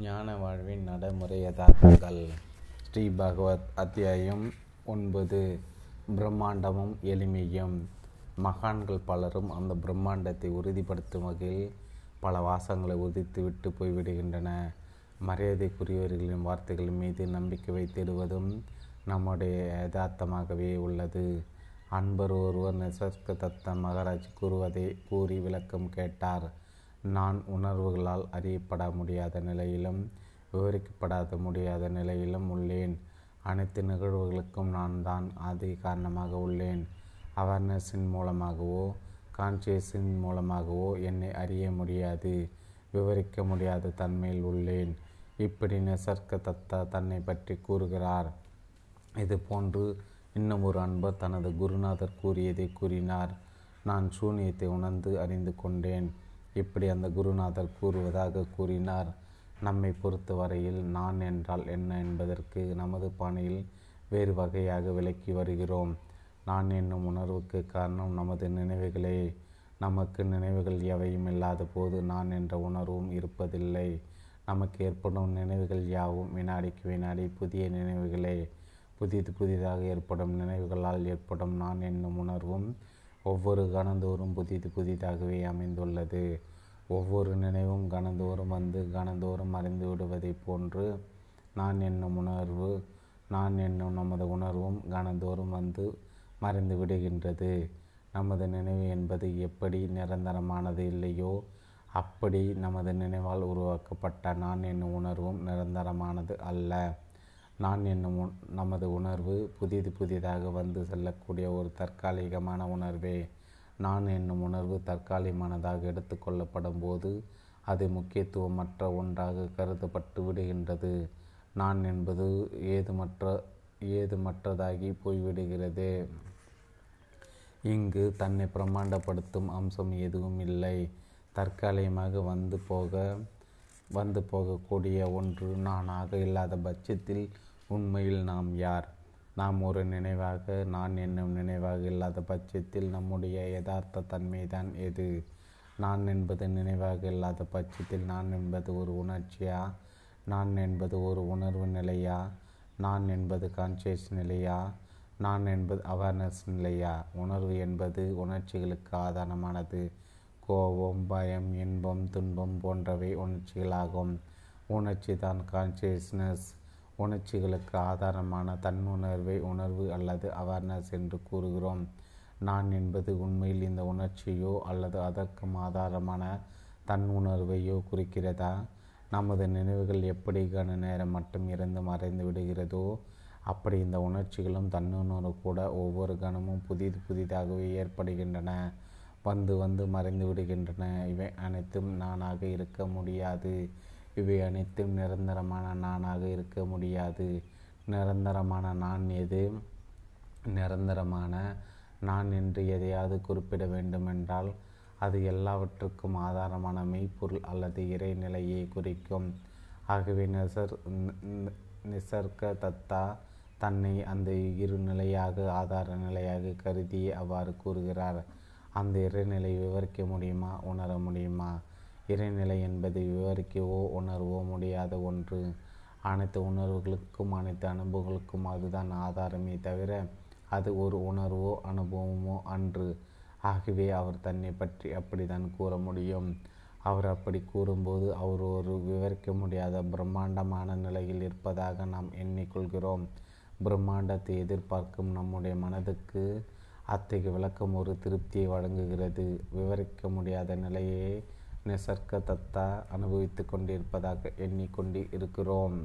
ஞான வாழ்வின் நடைமுறை யதார்த்தங்கள். ஸ்ரீ பகவத் அத்தியாயம் ஒன்பது. பிரம்மாண்டமும் எளிமையும். மகான்கள் பலரும் அந்த பிரம்மாண்டத்தை உறுதிப்படுத்தும் வகையில் பல வாசங்களை உதித்து விட்டு போய்விடுகின்றன. மரியாதைக்குரியவர்களின் வார்த்தைகள் மீது நம்பிக்கை வைத்திடுவதும் நம்முடைய யதார்த்தமாகவே உள்ளது. அன்பர் ஒருவர் நிசர்க தத்த மகாராஜ் கூறுவதை கூறி விளக்கம் கேட்டார். நான் உணர்வுகளால் அறியப்பட முடியாத நிலையிலும் விவரிக்கப்படாத முடியாத நிலையிலும் உள்ளேன். அனைத்து நிகழ்வுகளுக்கும் நான் தான் ஆதி காரணமாக உள்ளேன். அவேர்னஸின் மூலமாகவோ கான்சியஸின் மூலமாகவோ என்னை அறிய முடியாது. விவரிக்க முடியாத தன்மையில் உள்ளேன். இப்படி நெசர்க்க தத்தா தன்னை பற்றி கூறுகிறார். இது போன்று இன்னும் ஒரு அன்பர் தனது குருநாதர் கூறியதை கூறினார். நான் சூனியத்தை உணர்ந்து அறிந்து கொண்டேன். இப்படி அந்த குருநாதர் கூறுவதாக கூறினார். நம்மை பொறுத்த வரையில் நான் என்றால் என்ன என்பதற்கு நமது பாணியில் வேறு வகையாக விளக்கி வருகிறோம். நான் என்னும் உணர்வுக்கு காரணம் நமது நினைவுகளே. நமக்கு நினைவுகள் எவையும் இல்லாத போது நான் என்ற உணர்வும் இருப்பதில்லை. நமக்கு ஏற்படும் நினைவுகள் யாவும் வினாடிக்கு வினாடி புதிய நினைவுகளே. புதிது புதிதாக ஏற்படும் நினைவுகளால் ஏற்படும் நான் என்னும் உணர்வும் ஒவ்வொரு கணந்தோறும் புதிது புதிதாகவே அமைந்துள்ளது. ஒவ்வொரு நினைவும் கணந்தோறும் வந்து கணந்தோறும் மறைந்து விடுவதைப் போன்று நான் என்னும் உணர்வு நான் என்னும் நமது உணர்வும் கணந்தோறும் வந்து மறைந்து விடுகின்றது. நமது நினைவு என்பது எப்படி நிரந்தரமானது இல்லையோ அப்படி நமது நினைவால் உருவாக்கப்பட்ட நான் என்னும் உணர்வும் நிரந்தரமானது அல்ல. நான் என்னும் நமது உணர்வு புதிது புதிதாக வந்து செல்லக்கூடிய ஒரு தற்காலிகமான உணர்வே. நான் என்னும் உணர்வு தற்காலிகமானதாக எடுத்துக்கொள்ளப்படும் போது அது முக்கியத்துவமற்ற ஒன்றாக கருதப்பட்டு விடுகின்றது. நான் என்பது ஏதுமற்ற ஏதுமற்றதாகி போய்விடுகிறது. இங்கு தன்னை பிரம்மாண்டப்படுத்தும் அம்சம் எதுவும் இல்லை. தற்காலிகமாக வந்து போக வந்து போகக்கூடிய ஒன்று நானாக இல்லாத பட்சத்தில் உண்மையில் நாம் யார்? நாம் ஒரு நினைவாக நான் என்னும் நினைவாக இல்லாத பட்சத்தில் நம்முடைய யதார்த்த தன்மைதான் எது? நான் என்பது நினைவாக இல்லாத பட்சத்தில் நான் என்பது ஒரு உணர்ச்சியா? நான் என்பது ஒரு உணர்வு நிலையா? நான் என்பது கான்சியஸ் நிலையா? நான் என்பது அவேர்னஸ் நிலையா? உணர்வு என்பது உணர்ச்சிகளுக்கு ஆதாரமானது கோபம் பயம் இன்பம் துன்பம் போன்றவை உணர்ச்சிகளாகும். உணர்ச்சி தான் கான்சியஸ்னஸ் உணர்ச்சிகளுக்கு ஆதாரமான தன்னுணர்வை உணர்வு அல்லது அவேர்னஸ் என்று கூறுகிறோம். நான் என்பது உண்மையில் இந்த உணர்ச்சியோ அல்லது அதற்கும் ஆதாரமான தன் உணர்வையோ குறிக்கிறதா? நமது நினைவுகள் எப்படி கன நேரம் மட்டும் இறந்து மறைந்து விடுகிறதோ அப்படி இந்த உணர்ச்சிகளும் தன்னுணர்வு கூட ஒவ்வொரு கணமும் புதிது புதிதாகவே ஏற்படுகின்றன வந்து வந்து மறைந்து விடுகின்றன. இவை அனைத்தும் நானாக இருக்க முடியாது. இவை அனைத்தும் நிரந்தரமான நானாக இருக்க முடியாது. நிரந்தரமான நான் எது? நிரந்தரமான நான் என்று எதையாவது குறிப்பிட வேண்டுமென்றால் அது எல்லாவற்றுக்கும் ஆதாரமான மெய்ப்பொருள் அல்லது இறைநிலையை குறிக்கும். ஆகவே நிசர் நிசர்க தத்தா தன்னை அந்த இரு நிலையாக ஆதார நிலையாக கருதி அவ்வாறு கூறுகிறார். அந்த இறைநிலை விவரிக்க முடியுமா? உணர முடியுமா? இறைநிலை என்பதை விவரிக்கவோ உணர்வோ முடியாத ஒன்று. அனைத்து உணர்வுகளுக்கும் அனைத்து அனுபவங்களுக்கும் அதுதான் ஆதாரமே தவிர அது ஒரு உணர்வோ அனுபவமோ அன்று. ஆகவே அவர் தன்னை பற்றி அப்படித்தான் கூற முடியும். அவர் அப்படி கூறும்போது அவர் ஒரு விவரிக்க முடியாத பிரம்மாண்டமான நிலையில் இருப்பதாக நாம் எண்ணிக்கொள்கிறோம். பிரம்மாண்டத்தை எதிர்பார்க்கும் நம்முடைய மனதுக்கு அத்தகைய விளக்கம் ஒரு திருப்தியை வழங்குகிறது. விவரிக்க முடியாத நிலையை நிசர்க்க தத்தா அனுபவித்து கொண்டிருப்பதாக எண்ணிக்கொண்டு இருக்கிறோம்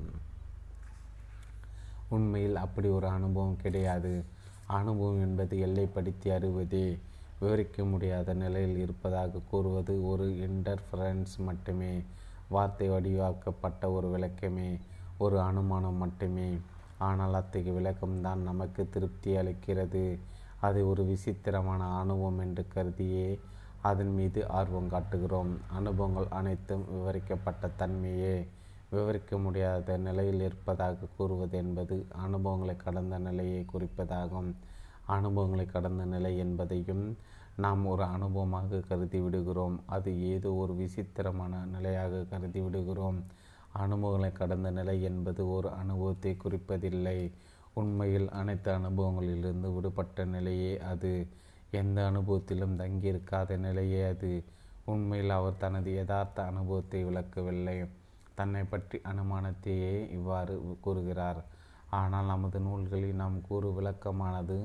உண்மையில் அப்படி ஒரு அனுபவம் கிடையாது. அனுபவம் என்பது எல்லைப்படுத்தி அறிவதே. விவரிக்க முடியாத நிலையில் இருப்பதாக கூறுவது ஒரு இன்டர்ஃபரன்ஸ் மட்டுமே. வார்த்தை வடிவாக்கப்பட்ட ஒரு விளக்கமே ஒரு அனுமானம் மட்டுமே. ஆனால் அத்தகைய விளக்கம்தான் நமக்கு திருப்தி அளிக்கிறது. அதை ஒரு விசித்திரமான அனுபவம் என்று கருதியே அதன் மீது ஆர்வம் காட்டுகிறோம். அனுபவங்கள் அனைத்தும் விவரிக்கப்பட்ட தன்மையே. விவரிக்க முடியாத நிலையில் இருப்பதாக கூறுவது என்பது அனுபவங்களை கடந்த நிலையை குறிப்பதாகும். அனுபவங்களை கடந்த நிலை என்பதையும் நாம் ஒரு அனுபவமாக கருதி விடுகிறோம். அது ஏதோ ஒரு விசித்திரமான நிலையாக கருதி விடுகிறோம். அனுபவங்களை கடந்த நிலை என்பது ஒரு அனுபவத்தை குறிப்பதில்லை. உண்மையில் அனைத்து அனுபவங்களிலிருந்து விடுபட்ட நிலையே அது. எந்த அனுபவத்திலும் தங்கியிருக்காத நிலையே அது. உண்மையில் அவர் தனது யதார்த்த அனுபவத்தை விளக்கவில்லை. தன்னை பற்றி அனுமானத்தையே இவ்வாறு கூறுகிறார். ஆனால் நமது நூல்களில் நாம் கூறு விளக்கமானது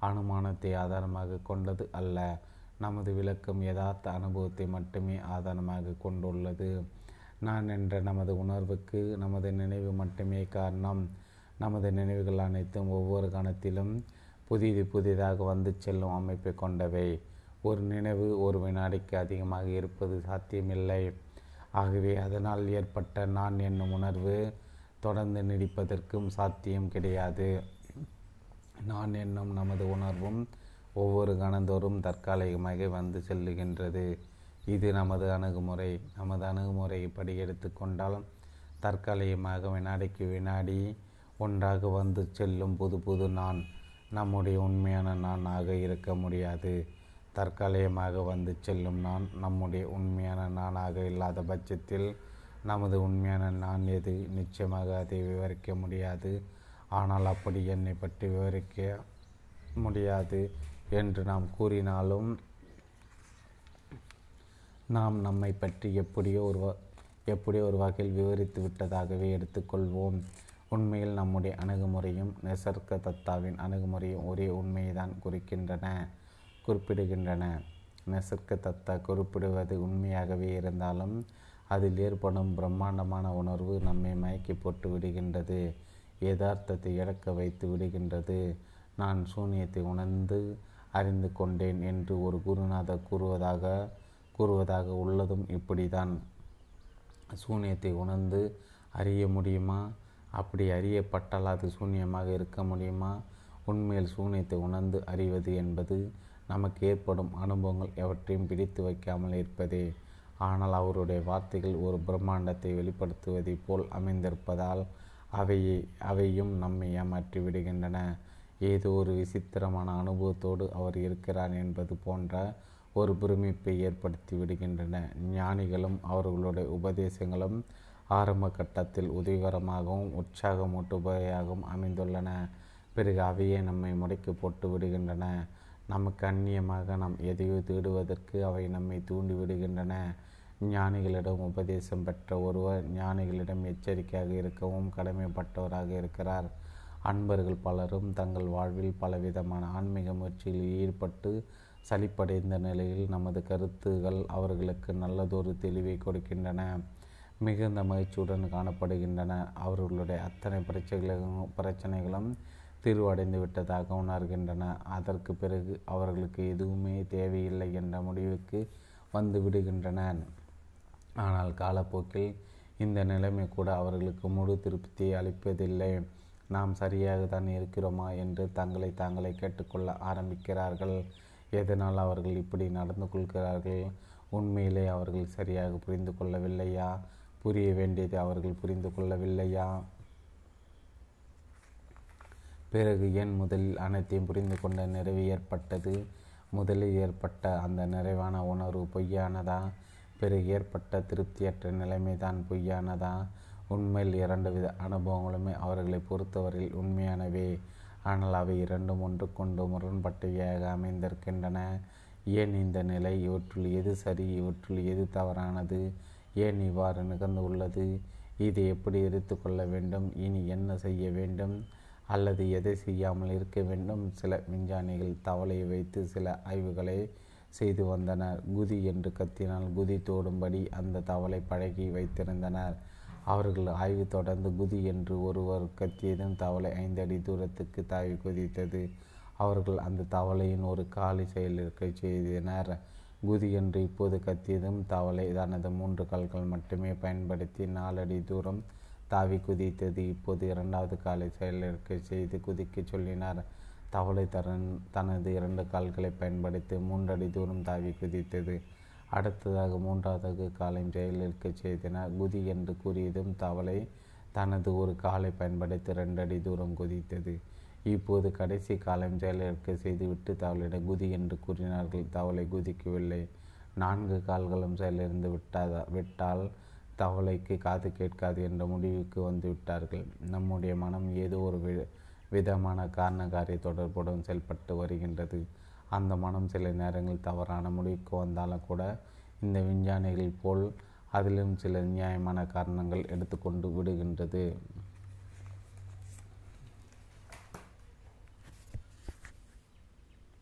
அனுமானத்தை ஆதாரமாக கொண்டது அல்ல. நமது விளக்கம் யதார்த்த அனுபவத்தை மட்டுமே ஆதாரமாக கொண்டுள்ளது. நான் என்ற நமது உணர்வுக்கு நமது நினைவு மட்டுமே காரணம். நமது நினைவுகள் அனைத்தும் ஒவ்வொரு கணத்திலும் புதிது புதிதாக வந்து செல்லும் அமைப்பை கொண்டவை. ஒரு நினைவு ஒரு வினாடிக்கு அதிகமாக இருப்பது சாத்தியமில்லை. ஆகவே அதனால் ஏற்பட்ட நான் என்னும் உணர்வு தொடர்ந்து நீடிப்பதற்கும் சாத்தியம் கிடையாது. நான் என்னும் நமது உணர்வும் ஒவ்வொரு கணந்தோறும் தற்காலிகமாக வந்து செல்லுகின்றது. இது நமது அணுகுமுறை. நமது அணுகுமுறை படி எடுத்துக்கொண்டால் தற்காலிகமாக வினாடிக்கு வினாடி ஒன்றாக வந்து செல்லும் புது புது நான். நம்முடைய உண்மையான நானாக இருக்க முடியாது. தற்காலிகமாக வந்து செல்லும் நான் நம்முடைய உண்மையான நானாக இல்லாத பட்சத்தில் நமது உண்மையான நான் எது? நிச்சயமாக அதை விவரிக்க முடியாது. ஆனால் அப்படி என்னை பற்றி விவரிக்க முடியாது என்று நாம் கூறினாலும் நாம் நம்மை பற்றி எப்படியோ ஒரு எப்படியோ ஒரு வகையில் விவரித்து விட்டதாகவே எடுத்துக்கொள்வோம். உண்மையில் நம்முடைய அணுகுமுறையும் நிசர்க தத்தாவின் அணுகுமுறையும் ஒரே உண்மையை தான் குறிக்கின்றன குறிப்பிடுகின்றன. நெசர்க்க தத்தா குறிப்பிடுவது உண்மையாகவே இருந்தாலும் அதில் ஏற்படும் பிரம்மாண்டமான உணர்வு நம்மை மயக்கி போட்டு விடுகின்றது. யதார்த்தத்தை இழக்க வைத்து விடுகின்றது. நான் சூன்யத்தை உணர்ந்து அறிந்து கொண்டேன் என்று ஒரு குருநாதர் கூறுவதாக கூறுவதாக உள்ளதும் இப்படிதான் சூன்யத்தை உணர்ந்து அறிய முடியுமா? அப்படி அறியப்பட்டால் அது சூன்யமாக இருக்க முடியுமா? உண்மையில் சூன்யத்தை உணர்ந்து அறிவது என்பது நமக்கு ஏற்படும் அனுபவங்கள் எவற்றையும் பிடித்து வைக்காமல் இருப்பதே. ஆனால் அவருடைய வார்த்தைகள் ஒரு பிரம்மாண்டத்தை வெளிப்படுத்துவதைப் போல் அமைந்திருப்பதால் அவையை அவையும் நம்மை ஏமாற்றி விடுகின்றன. ஏதோ ஒரு விசித்திரமான அனுபவத்தோடு அவர் இருக்கிறார் என்பது போன்ற ஒரு பிரமிப்பை ஏற்படுத்தி விடுகின்றன. ஞானிகளும் அவர்களுடைய உபதேசங்களும் ஆரம்ப கட்டத்தில் உதவிகரமாகவும் உற்சாகமூட்டுபவையாகவும் அமைந்துள்ளன. பிறகு அவையே நம்மை முடக்கி போட்டு விடுகின்றன. நமக்கு அந்நியமாக நாம் எதையோ தேடுவதற்கு அவை நம்மை தூண்டி விடுகின்றன. ஞானிகளிடம் உபதேசம் பெற்ற ஒருவர் ஞானிகளிடம் எச்சரிக்கையாக இருக்கவும் கடமைப்பட்டவராக இருக்கிறார். அன்பர்கள் பலரும் தங்கள் வாழ்வில் பலவிதமான ஆன்மீக முயற்சியில் ஈடுபட்டு சலிப்படைந்த நிலையில் நமது கருத்துகள் அவர்களுக்கு நல்லதொரு தெளிவை கொடுக்கின்றன. மிகுந்த மகிழ்ச்சியுடன் காணப்படுகின்றன. அவர்களுடைய அத்தனை பிரச்சனைகளும் பிரச்சனைகளும் தீர்வடைந்து விட்டதாக உணர்கின்றன. அதற்கு பிறகு அவர்களுக்கு எதுவுமே தேவையில்லை என்ற முடிவுக்கு வந்து விடுகின்றன. ஆனால் காலப்போக்கில் இந்த நிலைமை கூட அவர்களுக்கு முழு திருப்தியை அளிப்பதில்லை. நாம் சரியாக தான் இருக்கிறோமா என்று தங்களை தாங்களை கேட்டுக்கொள்ள ஆரம்பிக்கிறார்கள். எதனால் அவர்கள் இப்படி நடந்து கொள்கிறார்கள்? உண்மையிலே அவர்கள் சரியாக புரிந்து கொள்ளவில்லையா? புரிய வேண்டியது அவர்கள் புரிந்து கொள்ளவில்லையா? பிறகு ஏன் முதலில் அனைத்தையும் புரிந்து கொண்ட நிறைவு ஏற்பட்டது. முதலில் ஏற்பட்ட அந்த நிறைவான உணர்வு பொய்யானதா? பிறகு ஏற்பட்ட திருப்தியற்ற நிலைமைதான் பொய்யானதா? உண்மையில் இரண்டு வித அனுபவங்களுமே அவர்களை பொறுத்தவரையில் உண்மையானவே. ஆனால் அவை இரண்டும் ஒன்றுக்கொண்டு முரண்பட்டவையாக அமைந்திருக்கின்றன. ஏன் இந்த நிலை? இவற்றுள் எது சரி? இவற்றுள் எது தவறானது? ஏன் இவ்வாறு நிகழ்ந்து உள்ளது இதை எப்படி எரித்து கொள்ள வேண்டும்? இனி என்ன செய்ய வேண்டும்? அல்லது எதை செய்யாமல் இருக்க வேண்டும்? சில விஞ்ஞானிகள் தவளையை வைத்து சில ஆய்வுகளை செய்து வந்தனர். குதி என்று கத்தினால் குதி தோடும்படி அந்த தவளை பழகி வைத்திருந்தனர். அவர்கள் ஆய்வு தொடர்ந்து குதி என்று ஒருவர் கத்தியதும் தவளை ஐந்து அடி தூரத்துக்கு தாவி குதித்தது. அவர்கள் அந்த தவளையின் ஒரு காலி செயலிருக்க செய்தனர். குதி என்று இப்போது கத்தியதும் தவளை தனது மூன்று கால்கள் மட்டுமே பயன்படுத்தி நாலடி தூரம் தாவி குதித்தது. இப்போது இரண்டாவது காலை செயலிற்கு செய்து குதிக்க சொல்லினார். தவளை தரன் தனது இரண்டு கால்களை பயன்படுத்தி மூன்றடி தூரம் தாவி குதித்தது. அடுத்ததாக மூன்றாவது காலையும் செயலிழக்க செய்தனர் குதி என்று கூறியதும் தவளை தனது ஒரு காலை பயன்படுத்தி ரெண்டடி தூரம் குதித்தது. இப்போது கடைசி காலம் செயலிழக்க செய்துவிட்டு தவளிடம் குதி என்று கூறினார்கள். தவளை குதிக்கவில்லை. நான்கு கால்களும் செயலிருந்து விட்டாத விட்டால் தவளைக்கு காது கேட்காது என்ற முடிவுக்கு வந்துவிட்டார்கள் நம்முடைய மனம் ஏதோ ஒரு வி விதமான காரணகாரிய தொடர்புடன் செயல்பட்டு வருகின்றது. அந்த மனம் சில நேரங்களில் தவறான முடிவுக்கு வந்தாலும் கூட இந்த விஞ்ஞானிகள் போல் அதிலும் சில நியாயமான காரணங்கள் எடுத்துக்கொண்டு விடுகின்றது.